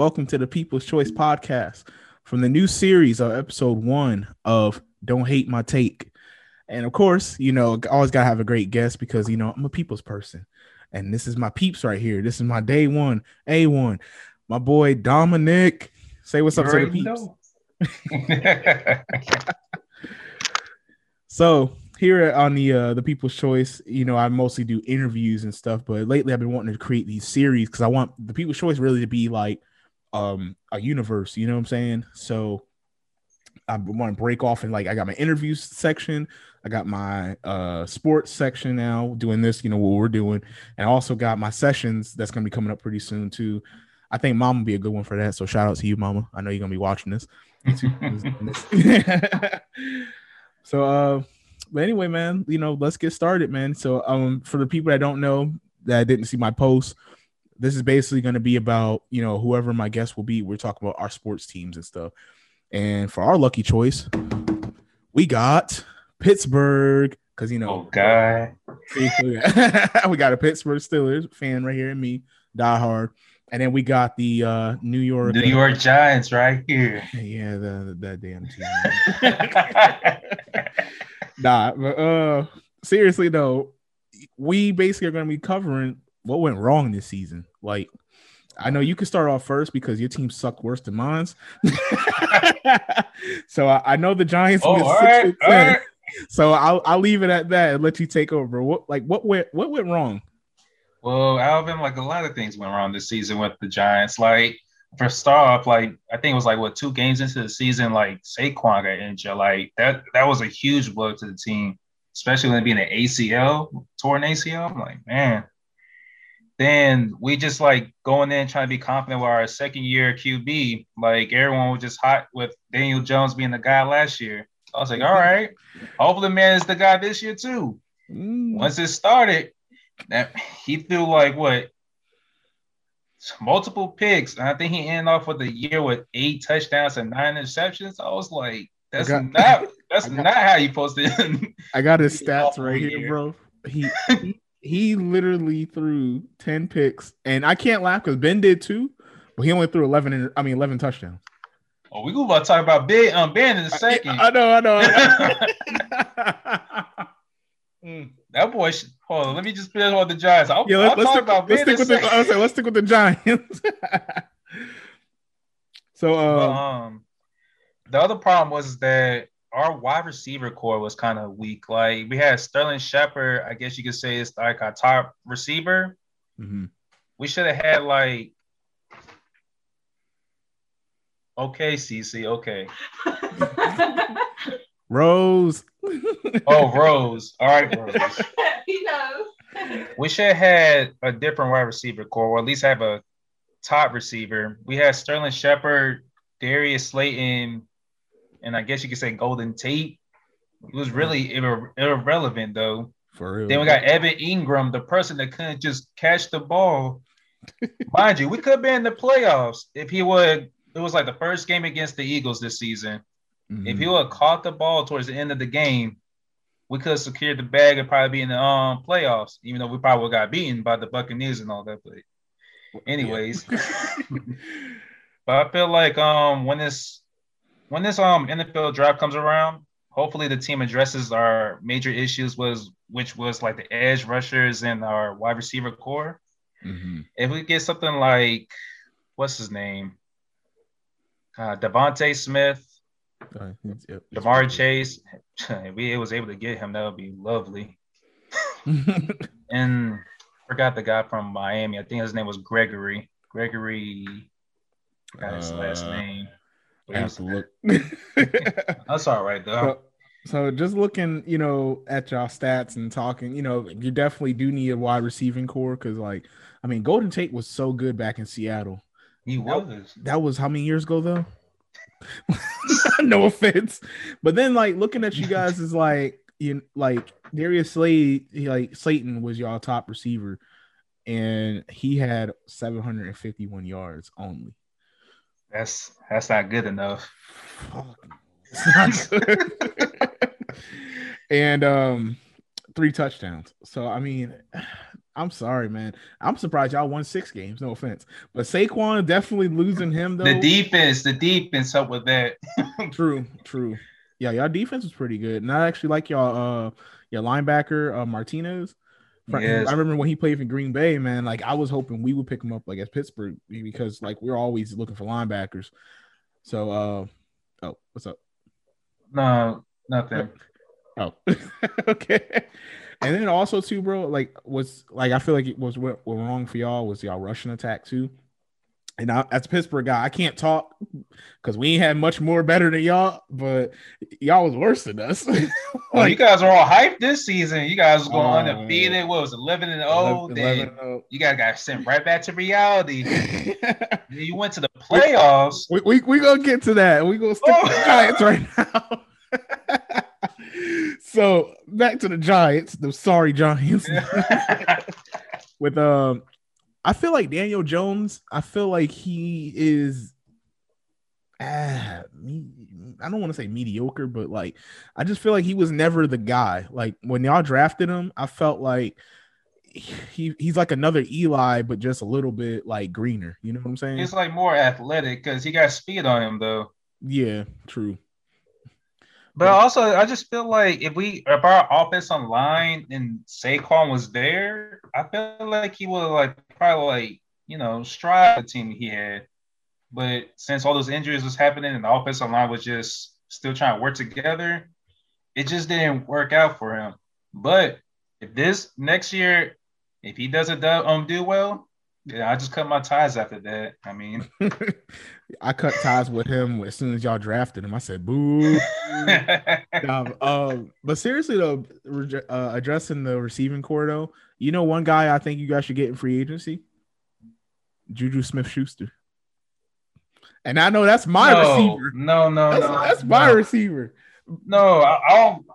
welcome to the People's Choice Podcast from the new series of episode one of Don't Hate My Take. And of course, you know, always gotta have a great guest because you know I'm a people's person. And this is my peeps right here. This is my day one, A1, my boy Dominic. Say what's up to the peeps. so here on the uh the people's choice you know i mostly do interviews and stuff but lately i've been wanting to create these series because i want the people's choice really to be like um a universe you know what i'm saying? So i want to break off and like i got my interviews section i got my uh sports section now doing this you know what we're doing and i also got my sessions that's going to be coming up pretty soon too. I think mom will be a good one for that so shout out to you mama. I know you're going to be watching this. So uh but anyway, man, you know, let's get started, man. So, um, for the people that don't know that didn't see my post, this is basically going to be about you know whoever my guest will be. We're talking about our sports teams and stuff. And for our lucky choice, we got Pittsburgh because you know, oh god, we got a Pittsburgh Steelers fan right here, and me, die hard. And then we got the uh, New York New York Giants right here. Yeah, the, that damn team. nah, but uh, seriously though, we basically are going to be covering what went wrong this season. Like, I know you can start off first because your team sucked worse than mine. so I, I, know the Giants. Oh, all right, all right. So I'll I'll leave it at that and let you take over. What like what went what went wrong? Well, Alvin, like a lot of things went wrong this season with the Giants. Like for start off, like I think it was like what two games into the season, like Saquon got injured. Like that that was a huge blow to the team, especially when it being an ACL, torn ACL. I'm like, man. Then we just like going in trying to be confident with our second year QB. Like everyone was just hot with Daniel Jones being the guy last year. I was like, all right, hopefully, man is the guy this year too. Mm. Once it started, that he threw like what multiple picks. And I think he ended off with the year with eight touchdowns and nine interceptions. I was like, that's got, not that's got, not how you supposed to. I got his stats right here, bro. He, he he literally threw 10 picks, and I can't laugh because Ben did too, but he only threw 11 in, I mean 11 touchdowns. Oh, we gonna talk about Ben um Ben in a second. I, I know, I know. I know. mm. That boy, should, hold on. Let me just finish on the Giants. I'll, yeah, let, us talk about let's stick with the, I say, let's stick with the Giants. so, um, um, the other problem was that our wide receiver core was kind of weak. Like we had Sterling Shepard, I guess you could say is like our top receiver. Mm-hmm. We should have had like okay, CC, okay. Rose. oh, Rose. All right, Rose. he knows. We should have had a different wide receiver core, or at least have a top receiver. We had Sterling Shepard, Darius Slayton, and I guess you could say Golden Tate. It was really irre- irrelevant though. For real. Then we got Evan Engram, the person that couldn't just catch the ball. Mind you, we could have been in the playoffs if he would. It was like the first game against the Eagles this season. Mm-hmm. If he would have caught the ball towards the end of the game, we could have secured the bag and probably be in the um, playoffs, even though we probably got beaten by the Buccaneers and all that. But anyways, but I feel like um when this when this um NFL draft comes around, hopefully the team addresses our major issues was which was like the edge rushers and our wide receiver core. Mm-hmm. If we get something like what's his name, uh, DeVonta Smith, uh, yep, Ja'Marr Chase, if we was able to get him, that would be lovely. and forgot the guy from Miami. I think his name was Gregory. Gregory, forgot his uh, last name. I have to look. That's all right though. So, so just looking, you know, at y'all stats and talking, you know, you definitely do need a wide receiving core because, like, I mean, Golden Tate was so good back in Seattle. He was. That, that was how many years ago though? no offense, but then like looking at you guys is like you like Darius Slade, like Slayton was y'all top receiver, and he had 751 yards only. That's that's not good enough. Not good. and um, three touchdowns. So I mean, I'm sorry, man. I'm surprised y'all won six games. No offense, but Saquon definitely losing him though. The defense, the defense helped with that. true, true. Yeah, y'all defense was pretty good, and I actually like y'all. Uh, your linebacker uh, Martinez. Yes. I remember when he played for Green Bay, man. Like I was hoping we would pick him up like at Pittsburgh because like we're always looking for linebackers. So, uh, oh, what's up? No, nothing. Oh, okay. And then also too, bro, like was like I feel like it was what, what wrong for y'all was y'all rushing attack too. And I, as a Pittsburgh guy, I can't talk because we ain't had much more better than y'all, but y'all was worse than us. like, well, you guys are all hyped this season. You guys going uh, undefeated. What was 11 and 0? 11, 11 0. You guys got sent right back to reality. you went to the playoffs. We, we, we gonna get to that. We're gonna stick oh. to the Giants right now. so back to the Giants, the sorry Giants. With um, I feel like Daniel Jones. I feel like he is. Ah, I don't want to say mediocre, but like I just feel like he was never the guy. Like when y'all drafted him, I felt like he he's like another Eli, but just a little bit like greener. You know what I'm saying? He's like more athletic because he got speed on him though. Yeah, true. But also, I just feel like if we if our offense line and Saquon was there, I feel like he would like probably like you know strive the team he had. But since all those injuries was happening and the offensive line was just still trying to work together, it just didn't work out for him. But if this next year, if he doesn't do, um do well, yeah, I just cut my ties after that. I mean, I cut ties with him as soon as y'all drafted him. I said, "Boo." um, um, but seriously though, uh, addressing the receiving core though, you know, one guy I think you guys should get in free agency, Juju Smith Schuster. And I know that's my no, receiver. No, no, that's, no, that's my no. receiver. No, I, don't.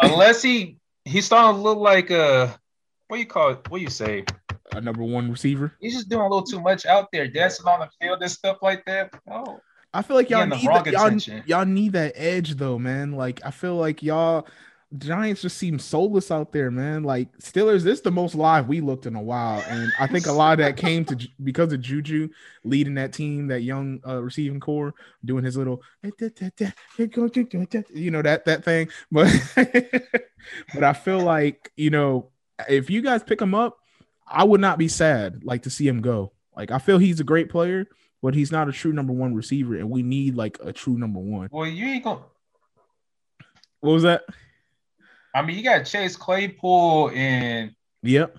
Unless he he's starting to look like a what you call it? What you say? A number one receiver. He's just doing a little too much out there, dancing on the field and stuff like that. Oh, I feel like y'all need that, y'all, y'all need that edge though, man. Like I feel like y'all Giants just seem soulless out there, man. Like Steelers, this is the most live we looked in a while, and I think a lot of that came to because of Juju leading that team, that young uh, receiving core, doing his little, you know that that thing. But but I feel like you know if you guys pick him up, I would not be sad like to see him go. Like I feel he's a great player, but he's not a true number one receiver, and we need like a true number one. Well, you ain't gonna. What was that? I mean, you got Chase Claypool and yep.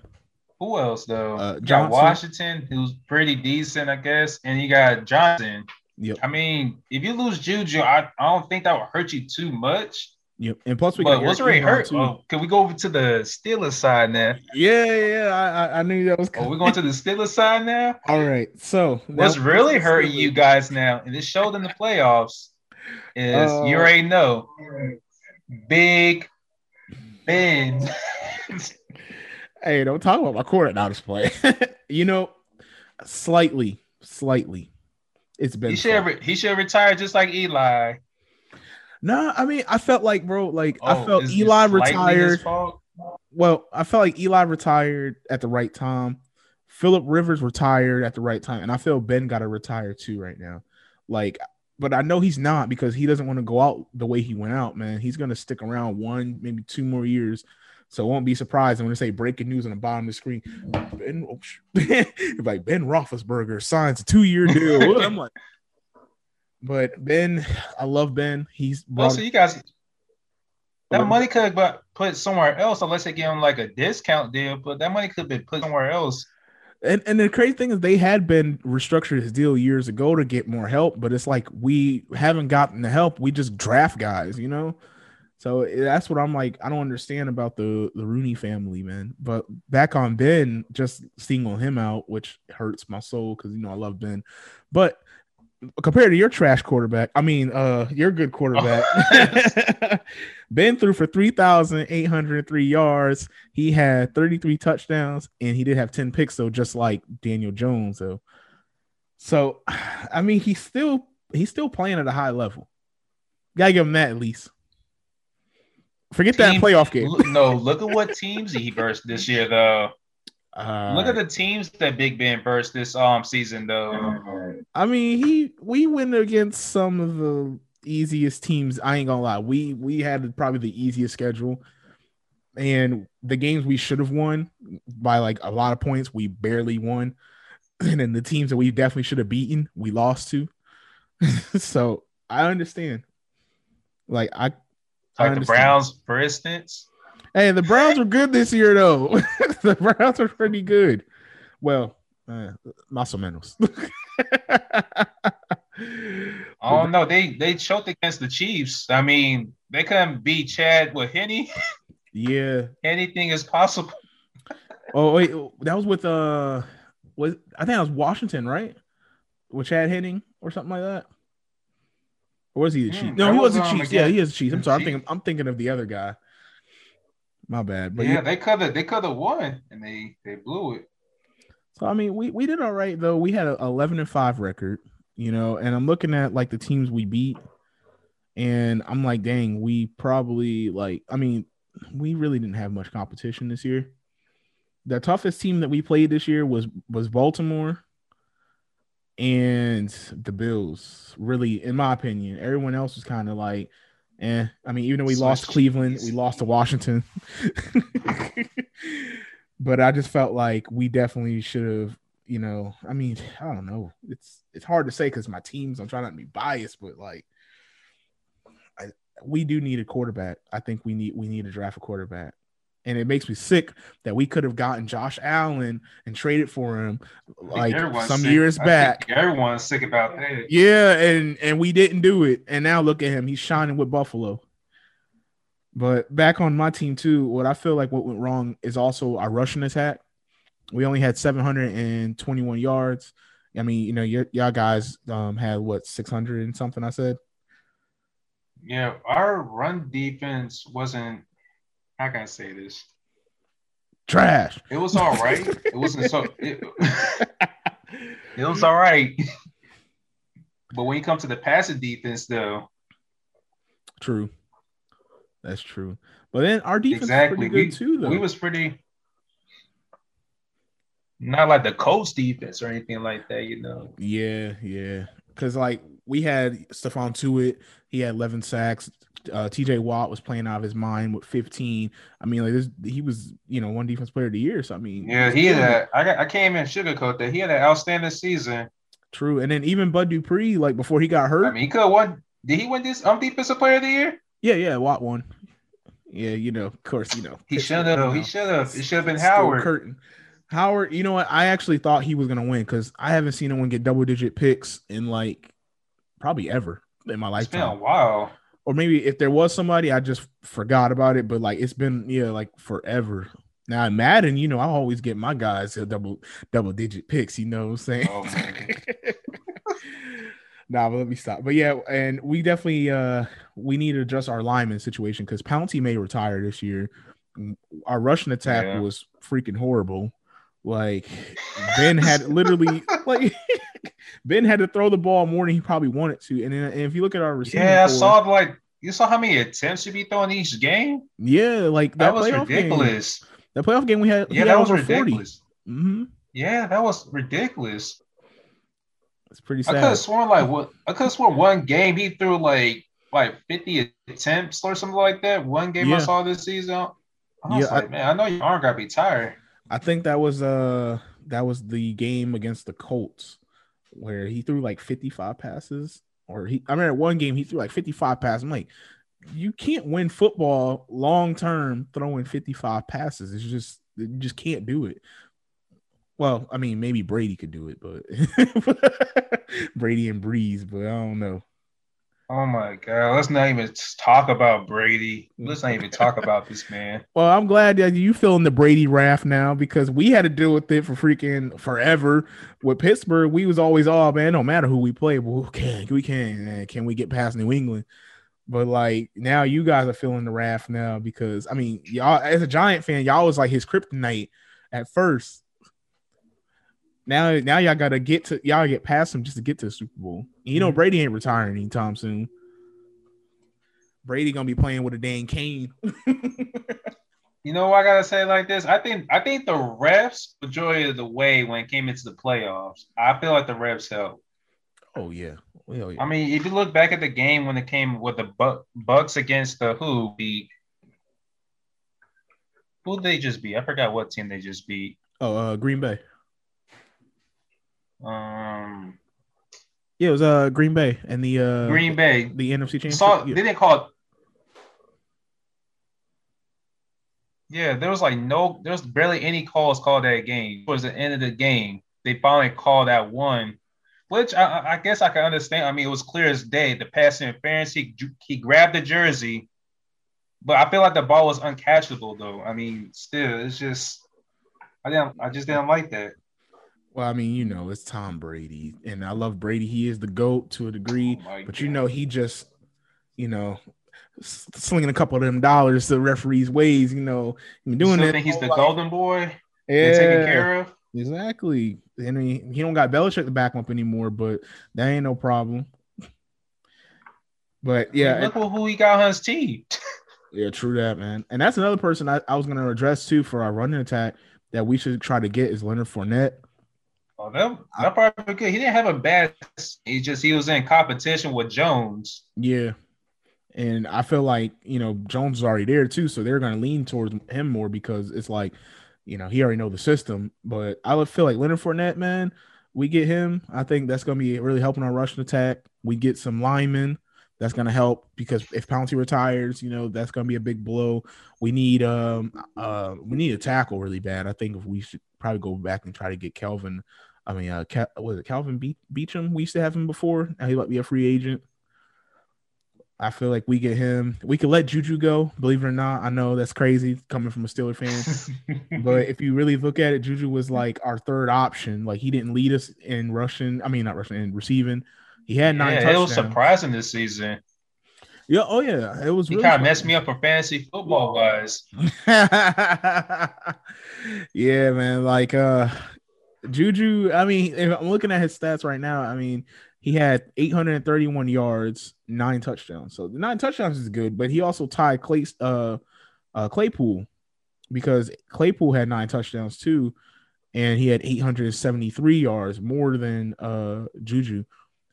Who else though? Uh, got Washington, who's pretty decent, I guess, and you got Johnson. Yep. I mean, if you lose Juju, I, I don't think that would hurt you too much. Yep. And plus, we but what's already hurt? Oh, can we go over to the Steelers side now? Yeah, yeah. I, I knew that was. Coming. Oh, we're going to the Steelers side now. All right. So what's really hurting you guys now, and this showed in the playoffs, is uh, you already know, Big Ben. hey, don't talk about my quarter now display. you know, slightly, slightly, it's been. He should he should retire just like Eli. No, I mean, I felt like, bro, like oh, I felt Eli retired. Well, I felt like Eli retired at the right time. Philip Rivers retired at the right time, and I feel Ben got to retire too right now. Like, but I know he's not because he doesn't want to go out the way he went out. Man, he's gonna stick around one, maybe two more years. So I won't be surprised when they say breaking news on the bottom of the screen. Ben, oh, like Ben Roethlisberger signs a two-year deal. I'm like, but Ben, I love Ben. He's well. So you guys, that money could be put somewhere else unless they give him like a discount deal. But that money could be put somewhere else. And and the crazy thing is, they had been restructured his deal years ago to get more help, but it's like we haven't gotten the help. We just draft guys, you know. So eh, that's what I'm like. I don't understand about the the Rooney family, man. But back on Ben, just single him out, which hurts my soul because you know I love Ben. But compared to your trash quarterback, I mean, uh, your good quarterback, Ben threw for 3,803 yards. He had 33 touchdowns and he did have 10 picks, though, just like Daniel Jones, though. So, I mean, he's still he's still playing at a high level. Gotta give him that at least. Forget Team, that playoff game. no, look at what teams he versed this year, though. Uh, Look at the teams that Big Ben burst this um season though. I mean, he we went against some of the easiest teams. I ain't gonna lie. We we had probably the easiest schedule. And the games we should have won by like a lot of points, we barely won. And then the teams that we definitely should have beaten, we lost to. so I understand. Like I like I the Browns, for instance. Hey, the Browns were good this year, though. the Browns are pretty good. Well, uh, más o menos. oh no, they they choked against the Chiefs. I mean, they couldn't beat Chad with Henne. Yeah, anything is possible. oh wait, that was with uh, was I think that was Washington, right? With Chad Henne or something like that. Or was he the mm, Chiefs? No, he was, was the Chiefs. Yeah, he is the Chiefs. I'm sorry, I'm thinking I'm thinking of the other guy. My bad. But yeah, yeah. they could have they could have won and they they blew it. So I mean, we we did all right though. We had an 11 and 5 record, you know, and I'm looking at like the teams we beat and I'm like, dang, we probably like I mean, we really didn't have much competition this year. The toughest team that we played this year was was Baltimore and the Bills. Really, in my opinion, everyone else was kind of like Eh, I mean, even though we Swiss lost Cleveland, we lost to Washington. but I just felt like we definitely should have, you know, I mean, I don't know. It's it's hard to say because my teams, I'm trying not to be biased, but like I, we do need a quarterback. I think we need we need to draft a quarterback and it makes me sick that we could have gotten Josh Allen and traded for him like some sick. years back. everyone's sick about that. Yeah, and and we didn't do it, and now look at him; he's shining with Buffalo. But back on my team too, what I feel like what went wrong is also our rushing attack. We only had 721 yards. I mean, you know, y- y'all guys um, had what 600 and something. I said. Yeah, our run defense wasn't how can I say this? Trash. It was all right. it wasn't so. It, it was all right. But when you come to the passing defense, though, true. That's true. But then our defense exactly. pretty good we, too, though. We was pretty not like the Colts defense or anything like that, you know. Yeah, yeah. Because like we had Stephon Tuitt, he had 11 sacks. Uh, TJ Watt was playing out of his mind with 15. I mean, like this, he was, you know, one defense player of the year. So I mean, yeah, he had. I got, I can't even sugarcoat that. He had an outstanding season. True, and then even Bud Dupree, like before he got hurt. I mean, he could have won. Did he win this um defensive player of the year? Yeah, yeah, Watt won. Yeah, you know, of course, you know. He should have. He should have. It should have been Howard. Curtain. Howard, you know what? I actually thought he was gonna win because I haven't seen anyone get double digit picks in like probably ever in my lifetime. It's been a while or maybe if there was somebody, I just forgot about it. But like it's been yeah, like forever. Now in Madden, you know, I always get my guys a double double digit picks. You know what I'm saying? Oh, nah, but let me stop. But yeah, and we definitely uh we need to adjust our lineman situation because Pouncey may retire this year. Our Russian attack yeah. was freaking horrible. Like Ben had literally like Ben had to throw the ball more than he probably wanted to. And, and if you look at our receiving, yeah, I saw like you saw how many attempts you be throwing each game. Yeah, like that, that was ridiculous. Game, that playoff game we had, yeah, that was ridiculous. Mm-hmm. Yeah, that was ridiculous. It's pretty sad. I could have sworn like what I could have sworn one game he threw like like 50 attempts or something like that. One game yeah. I saw this season. I was yeah, like, I, man, I know your arm gotta be tired. I think that was uh that was the game against the Colts where he threw like 55 passes. Or he I remember one game he threw like 55 passes. I'm like, you can't win football long term throwing 55 passes. It's just you just can't do it. Well, I mean, maybe Brady could do it, but Brady and Brees, but I don't know. Oh my god, let's not even talk about Brady. Let's not even talk about this man. Well, I'm glad that you feeling the Brady wrath now because we had to deal with it for freaking forever. With Pittsburgh, we was always, oh man, no matter who we play, well, can we can can we get past New England? But like now, you guys are feeling the wrath now because I mean, y'all as a Giant fan, y'all was like his kryptonite at first. Now, now y'all gotta get to y'all get past him just to get to the Super Bowl. And you know, mm-hmm. Brady ain't retiring anytime soon. Brady gonna be playing with a Dan Kane. you know what I gotta say like this? I think I think the refs majority of the way when it came into the playoffs, I feel like the refs helped. Oh yeah. Well, yeah. I mean, if you look back at the game when it came with the Bucks against the who beat who they just beat? I forgot what team they just beat. Oh, uh, Green Bay. Um. Yeah, it was uh Green Bay and the uh Green Bay the NFC championship. Saw, yeah. They didn't call it Yeah, there was like no, there was barely any calls called that game. Towards the end of the game, they finally called that one, which I, I guess I can understand. I mean, it was clear as day. The pass interference, he, he grabbed the jersey, but I feel like the ball was uncatchable though. I mean, still, it's just, I didn't, I just didn't like that. Well, I mean, you know, it's Tom Brady, and I love Brady. He is the goat to a degree, oh but God. you know, he just, you know, slinging a couple of them dollars to referees' ways, you know, doing that. He's the golden boy. Yeah, taken care of. Exactly. I mean, he don't got Belichick to back him up anymore, but that ain't no problem. But yeah, look and, who he got on his team. yeah, true that, man. And that's another person I, I was gonna address too for our running attack that we should try to get is Leonard Fournette. Oh, that, that probably good. He didn't have a bad. He just he was in competition with Jones. Yeah, and I feel like, you know, Jones is already there too. So they're going to lean towards him more because it's like, you know, he already know the system. But I would feel like Leonard Fournette, man, we get him. I think that's going to be really helping our rushing attack. We get some linemen. That's going to help because if Pouncey retires, you know, that's going to be a big blow. We need um uh we need a tackle really bad. I think if we should probably go back and try to get Kelvin. I mean, uh, was it Calvin Be- Beachum? We used to have him before. Now he might be a free agent. I feel like we get him. We could let Juju go. Believe it or not, I know that's crazy coming from a Steeler fan, but if you really look at it, Juju was like our third option. Like he didn't lead us in rushing. I mean, not rushing in receiving. He had nine. Yeah, it was surprising this season. Yeah. Oh yeah. It was. He really kind of messed me up for fantasy football wise. yeah, man. Like uh, Juju. I mean, if I'm looking at his stats right now, I mean, he had 831 yards, nine touchdowns. So the nine touchdowns is good, but he also tied Clay, uh, uh, Claypool because Claypool had nine touchdowns too, and he had 873 yards more than uh, Juju.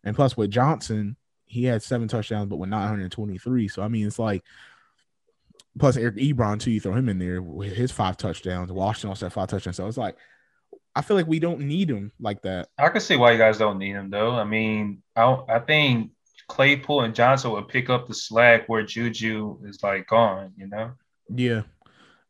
And plus with Johnson, he had seven touchdowns, but with 923. So I mean, it's like plus Eric Ebron too. You throw him in there with his five touchdowns. Washington also had five touchdowns. So it's like I feel like we don't need him like that. I can see why you guys don't need him though. I mean, I I think Claypool and Johnson would pick up the slack where Juju is like gone. You know? Yeah,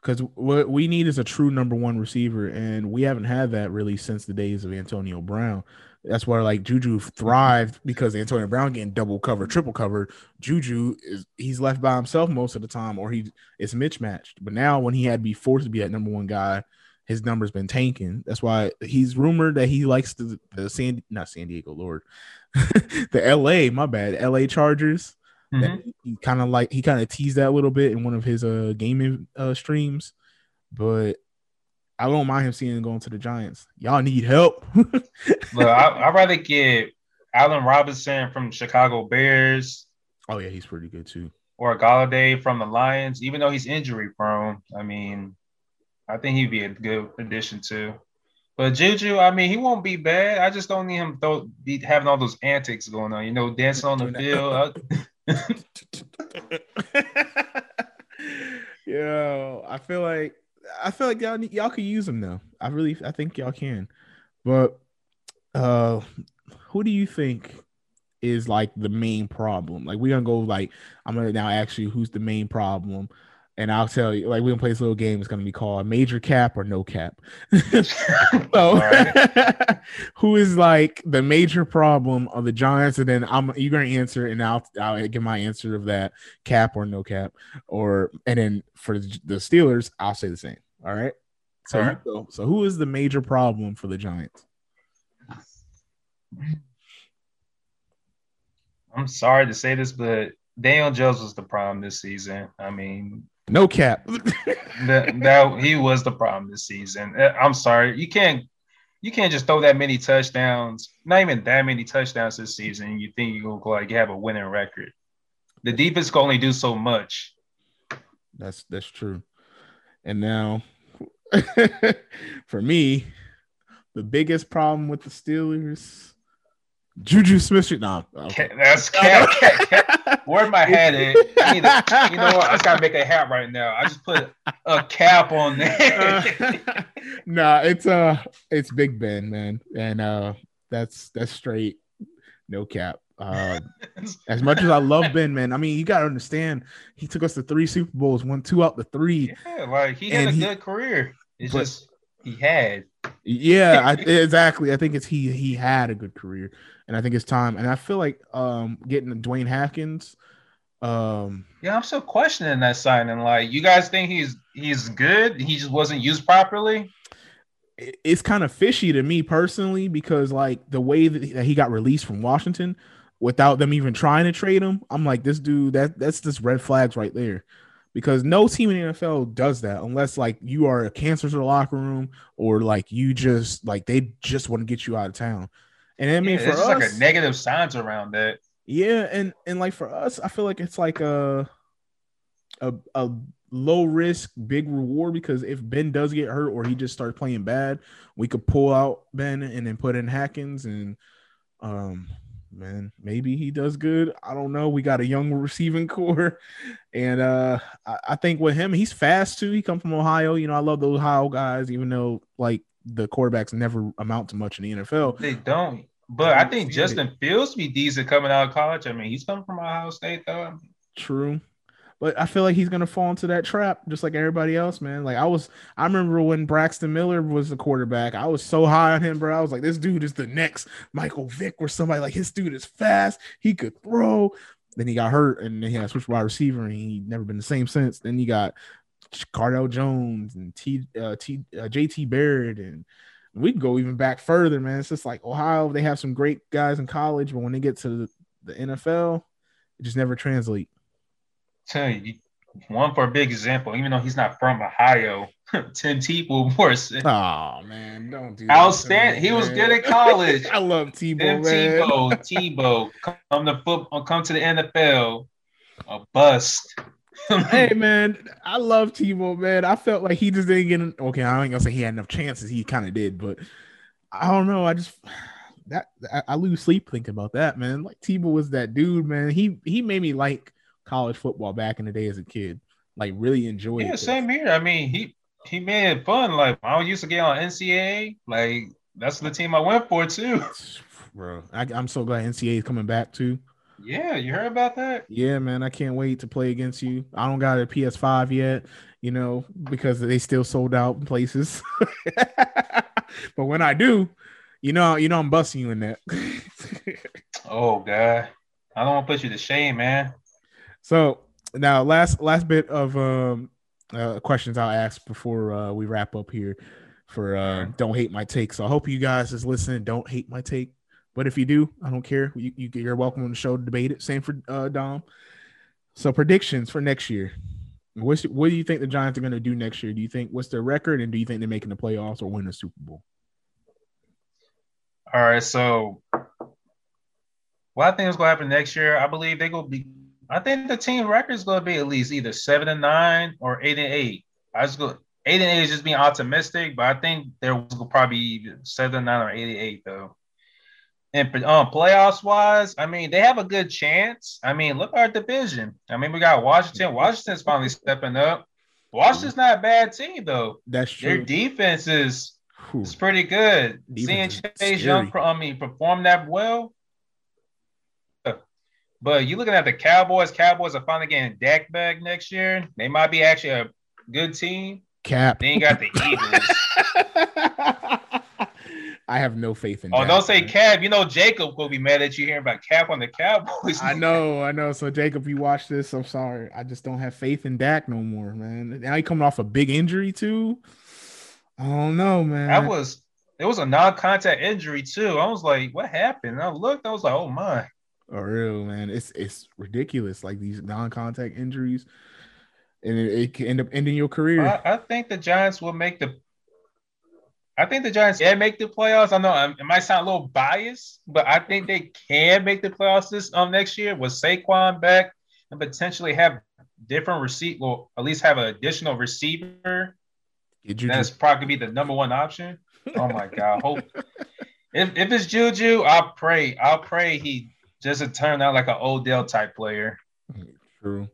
because what we need is a true number one receiver, and we haven't had that really since the days of Antonio Brown. That's where like Juju thrived because Antonio Brown getting double covered, triple covered. Juju is he's left by himself most of the time, or he it's mismatched. But now when he had to be forced to be that number one guy his number's been tanking. That's why he's rumored that he likes the, the San not San Diego, Lord, the LA, my bad, LA Chargers. Mm-hmm. He kind of like he kind of teased that a little bit in one of his uh gaming uh streams, but I don't mind him seeing him going to the Giants. Y'all need help. Look, I, would rather get Allen Robinson from Chicago Bears. Oh yeah, he's pretty good too. Or Golladay from the Lions, even though he's injury prone. I mean, I think he'd be a good addition too. But Juju, I mean, he won't be bad. I just don't need him to be having all those antics going on. You know, dancing on the field. Yo, I feel like I feel like y'all y'all could use him though. I really I think y'all can. But uh who do you think is like the main problem? Like we're gonna go like I'm gonna now ask you who's the main problem and I'll tell you, like, we can play this little game. It's to be called major cap or no cap. so, who is like the major problem of the Giants? And then I'm you're to answer, and I'll I'll give my answer of that cap or no cap, or and then for the Steelers, I'll say the same. All right. So, All right. so who is the major problem for the Giants? I'm sorry to say this, but Daniel Jones was the problem this season. I mean, no cap. that, that he was the problem this season. Uh, I'm sorry, you can't you can't just throw that many touchdowns. Not even that many touchdowns this season. You think you're going to like you have a winning record? The defense can only do so much. That's that's true. And now, for me, the biggest problem with the Steelers Juju Smith Schuster. No, okay. that's cat, cat, cat. Where my hat at? I need to, you know what? I just gotta make a hat right now. I just put a cap on there. uh, nah, it's uh, it's Big Ben, man, and uh, that's that's straight, no cap. Uh, as much as I love Ben, man, I mean, you gotta understand, he took us to three Super Bowls, won two out the three. Yeah, like he had a he, good career. It's but, just he had. Yeah, I, exactly. I think it's he he had a good career and I think it's time. And I feel like um, getting Dwayne Haskins. Um, yeah, I'm still questioning that signing. Like, you guys think he's he's good? He just wasn't used properly. It's kind of fishy to me personally because like the way that he got released from Washington without them even trying to trade him, I'm like this dude that that's just red flags right there. Because no team in the NFL does that unless like you are a cancer to the locker room or like you just like they just want to get you out of town. And I mean, yeah, for us, like a negative signs around that. Yeah, and and like for us, I feel like it's like a a a low risk, big reward because if Ben does get hurt or he just starts playing bad, we could pull out Ben and then put in Haskins and um man, maybe he does good. I don't know. We got a young receiving core, and uh I, I think with him, he's fast too. He come from Ohio. You know, I love those Ohio guys, even though like the quarterbacks never amount to much in the NFL. They don't. But I, think Justin it. Fields be decent coming out of college. I mean, he's coming from Ohio State though. True. But I feel like he's gonna fall into that trap just like everybody else, man. Like I was, I remember when Braxton Miller was the quarterback. I was so high on him, bro. I was like, this dude is the next Michael Vick or somebody. Like his dude is fast. He could throw. Then he got hurt, and then he had switched wide receiver, and he never been the same since. Then you got Cardale Jones and T, uh, T, uh, JT Barrett, and we can go even back further, man. It's just like Ohio, they have some great guys in college, but when they get to the, the NFL, it just never translate. Tell you, one for a big example, even though he's not from Ohio, Tim Tebow was. Oh man, don't do outstanding. He was good at college. I love Tebow. Tim man. Tebow, Tebow, come to football, come to the NFL, a bust hey man, I love Tebow, man. I felt like he just didn't get okay. I ain't gonna say he had enough chances. He kind of did, but I don't know. I just that I, I, lose sleep thinking about that, man. Like Tebow was that dude, man. He he made me like college football back in the day as a kid. Like really enjoy yeah, it. Yeah, same here. I mean, he he made it fun. Like I used to get on NCAA. Like that's the team I went for too. Bro, I, I'm so glad NCAA is coming back too. Yeah, you heard about that? Yeah, man. I can't wait to play against you. I don't got a PS5 yet, you know, because they still sold out in places. but when I do, you know, you know, I'm busting you in that. oh God, I don't want to put you to shame, man. So now, last last bit of um uh, questions I'll ask before uh, we wrap up here for uh, don't hate my take. So I hope you guys is listening. Don't hate my take. But if you do, I don't care. You, you are welcome on the show to debate it. Same for uh, Dom. So predictions for next year. What's what do you think the Giants are going to do next year? Do you think what's their record, and do you think they're making the playoffs or win the Super Bowl? All right, so what I think is going to happen next year, I believe they're going to be. I think the team record is going to be at least either seven and nine or eight and eight. I just go eight and eight is just being optimistic, but I think there will probably seven and nine or eight and eight though. And um, playoffs wise, I mean, they have a good chance. I mean, look at our division. I mean, we got Washington. Washington's finally stepping up. Washington's not a bad team though. That's true. Their defense is, is pretty good. Defense Seeing Chase Young, I mean, perform that well. But you looking at the Cowboys. Cowboys are finally getting Dak back next year. They might be actually a good team. Cap. Then you got the Eagles. I have no faith in. Oh, don't say Cap. You know Jacob will be mad at you hearing about Cap on the Cowboys. I know, I know. So Jacob, you watch this. I'm sorry. I just don't have faith in Dak no more, man. Now he coming off a big injury too. I don't know, man. That was it was a non-contact injury too. I was like, what happened? And I looked, I was like, oh my. Oh, real man. It's it's ridiculous. Like these non-contact injuries, and it, it can end up ending your career. I, I think the Giants will make the I think the Giants can make the playoffs. I know um, it might sound a little biased, but I think they can make the playoffs this um next year with Saquon back and potentially have different receipt, well, at least have an additional receiver, that's probably be the number one option. Oh my god! Hope if, if it's Juju, I'll pray. I'll pray he doesn't turn out like an Odell type player. True.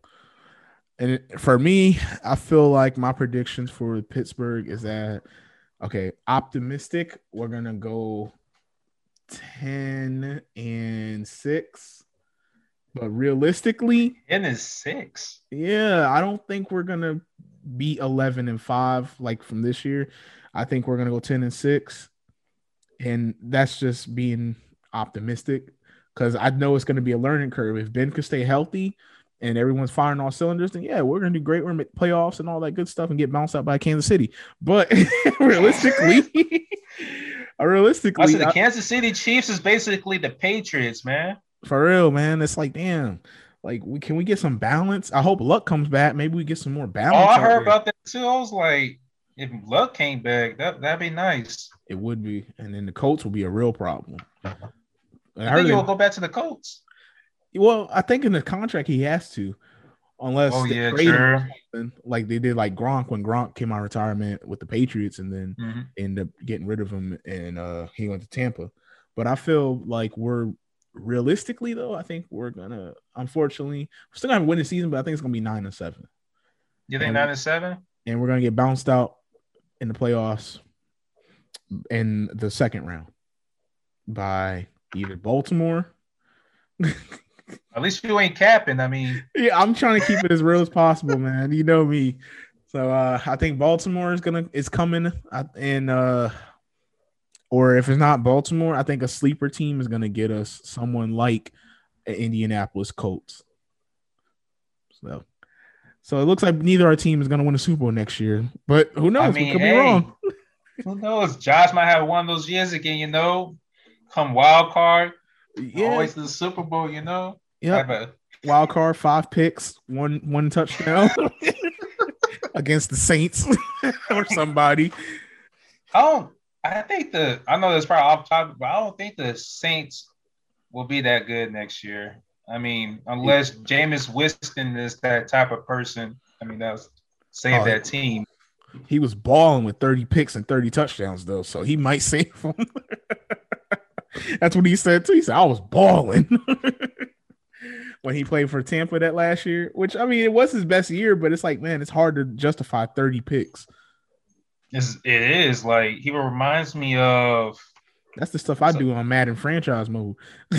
And for me, I feel like my predictions for Pittsburgh is that okay, optimistic. We're gonna go ten and six, but realistically, ten and six. Yeah, I don't think we're gonna be eleven and five like from this year. I think we're gonna go ten and six, and that's just being optimistic because I know it's gonna be a learning curve. If Ben could stay healthy and everyone's firing all cylinders, then yeah, we're gonna do great. We're gonna make playoffs and all that good stuff and get bounced out by Kansas City. But realistically, realistically, also, the Kansas City Chiefs is basically the Patriots, man. For real, man. It's like, damn, like we can we get some balance? I hope luck comes back. Maybe we get some more balance. Oh, I heard there. about that too. I was like, if luck came back, that that'd be nice. It would be, and then the Colts will be a real problem. Uh-huh. I, I think he'll go back to the Colts. Well, I think in the contract he has to, unless oh yeah, sure. like they did like Gronk when Gronk came out of retirement with the Patriots, and then mm-hmm. ended up getting rid of him, and uh he went to Tampa. But I feel like we're realistically though, I think we're gonna unfortunately we're still gonna win the season, but I think it's gonna be nine and seven. You think and, nine and seven? And we're gonna get bounced out in the playoffs in the second round by either Baltimore. At least you ain't capping. I mean, yeah, I'm trying to keep it as real as possible, man. You know me. So uh, I think Baltimore is gonna is coming, and uh, or if it's not Baltimore, I think a sleeper team is gonna get us someone like Indianapolis Colts. So, so it looks like neither our team is gonna win a Super Bowl next year, but who knows? I mean, we could hey, be wrong. who knows? Josh might have one of those years again. You know, come wild card yeah. Always the Super Bowl, you know. Yeah. Wild card, five picks, one one touchdown against the Saints or somebody. I don't. I think the. I know that's probably off topic, but I don't think the Saints will be that good next year. I mean, unless Jameis Winston is that type of person. I mean, that's save oh, that team. He was balling with 30 picks and 30 touchdowns, though, so he might save them. That's what he said too. He said, I was balling when he played for Tampa that last year, which I mean, it was his best year, but it's like, man, it's hard to justify 30 picks. It's, it is like he reminds me of that's the stuff I do on Madden franchise mode.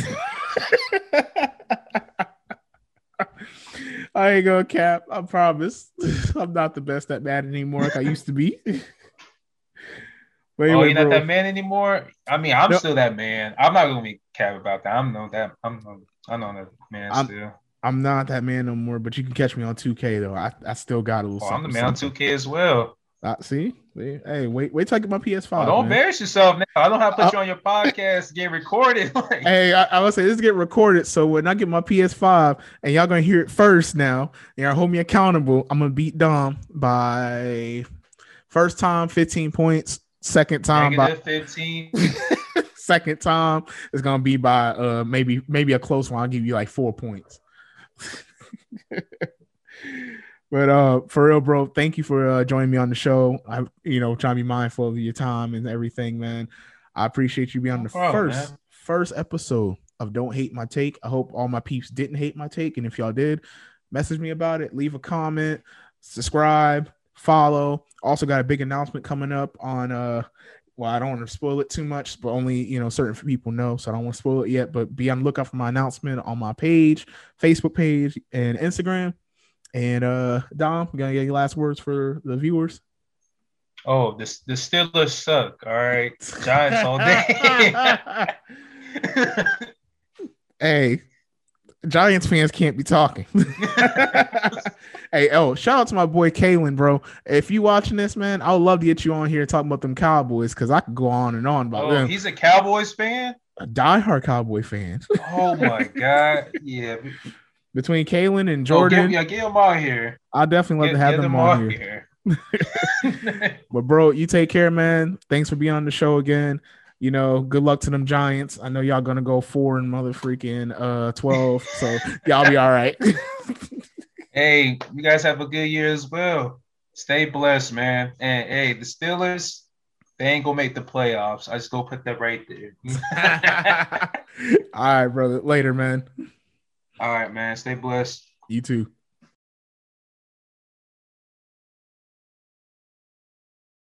I ain't gonna cap. I promise. I'm not the best at Madden anymore like I used to be. Oh, you're not bro. that man anymore. I mean, I'm still that man. I'm not gonna be cap about that. I'm no that. I'm no. I know that man I'm, still. I'm not that man no more. But you can catch me on 2K though. I, I still got a little. Oh, I'm the man on 2K as well. Uh, see, hey, wait, wait till I get my PS5. Oh, don't man. embarrass yourself now. I don't have to put I, you on your podcast get recorded. hey, I, I would say this get recorded. So when I get my PS5 and y'all gonna hear it first now, and y'all hold me accountable, I'm gonna beat Dom by first time 15 points Second time by 15. second time is gonna be by uh maybe maybe a close one. I'll give you like four points. but uh for real, bro, thank you for uh, joining me on the show. I you know trying to be mindful of your time and everything, man. I appreciate you being on the problem, first man. first episode of Don't Hate My Take. I hope all my peeps didn't hate my take, and if y'all did, message me about it. Leave a comment, subscribe follow. Also got a big announcement coming up on uh well, I don't want to spoil it too much, but only you know certain people know, so I don't want to spoil it yet. But be on the lookout for my announcement on my page, Facebook page, and Instagram. And uh Dom, you gonna get your last words for the viewers? Oh, the the Steelers suck. All right, Giants all day. hey, Giants fans can't be talking. hey, oh, shout out to my boy Kalen, bro. If you watching this, man, I would love to get you on here talking about them Cowboys because I could go on and on about oh, them. He's a Cowboys fan. A diehard Cowboy fan. oh my god, yeah. Between Kalen and Jordan, oh, get, yeah, get him on here. I definitely love get, to have them, them on, on here. here. but bro, you take care, man. Thanks for being on the show again you know, good luck to them Giants. I know y'all gonna go four and mother freaking uh twelve, so y'all be all right. hey, you guys have a good year as well. Stay blessed, man. And hey, the Steelers, they ain't gonna make the playoffs. I just go put that right there. All right, brother. Later, man. All right, man. Stay blessed. You too.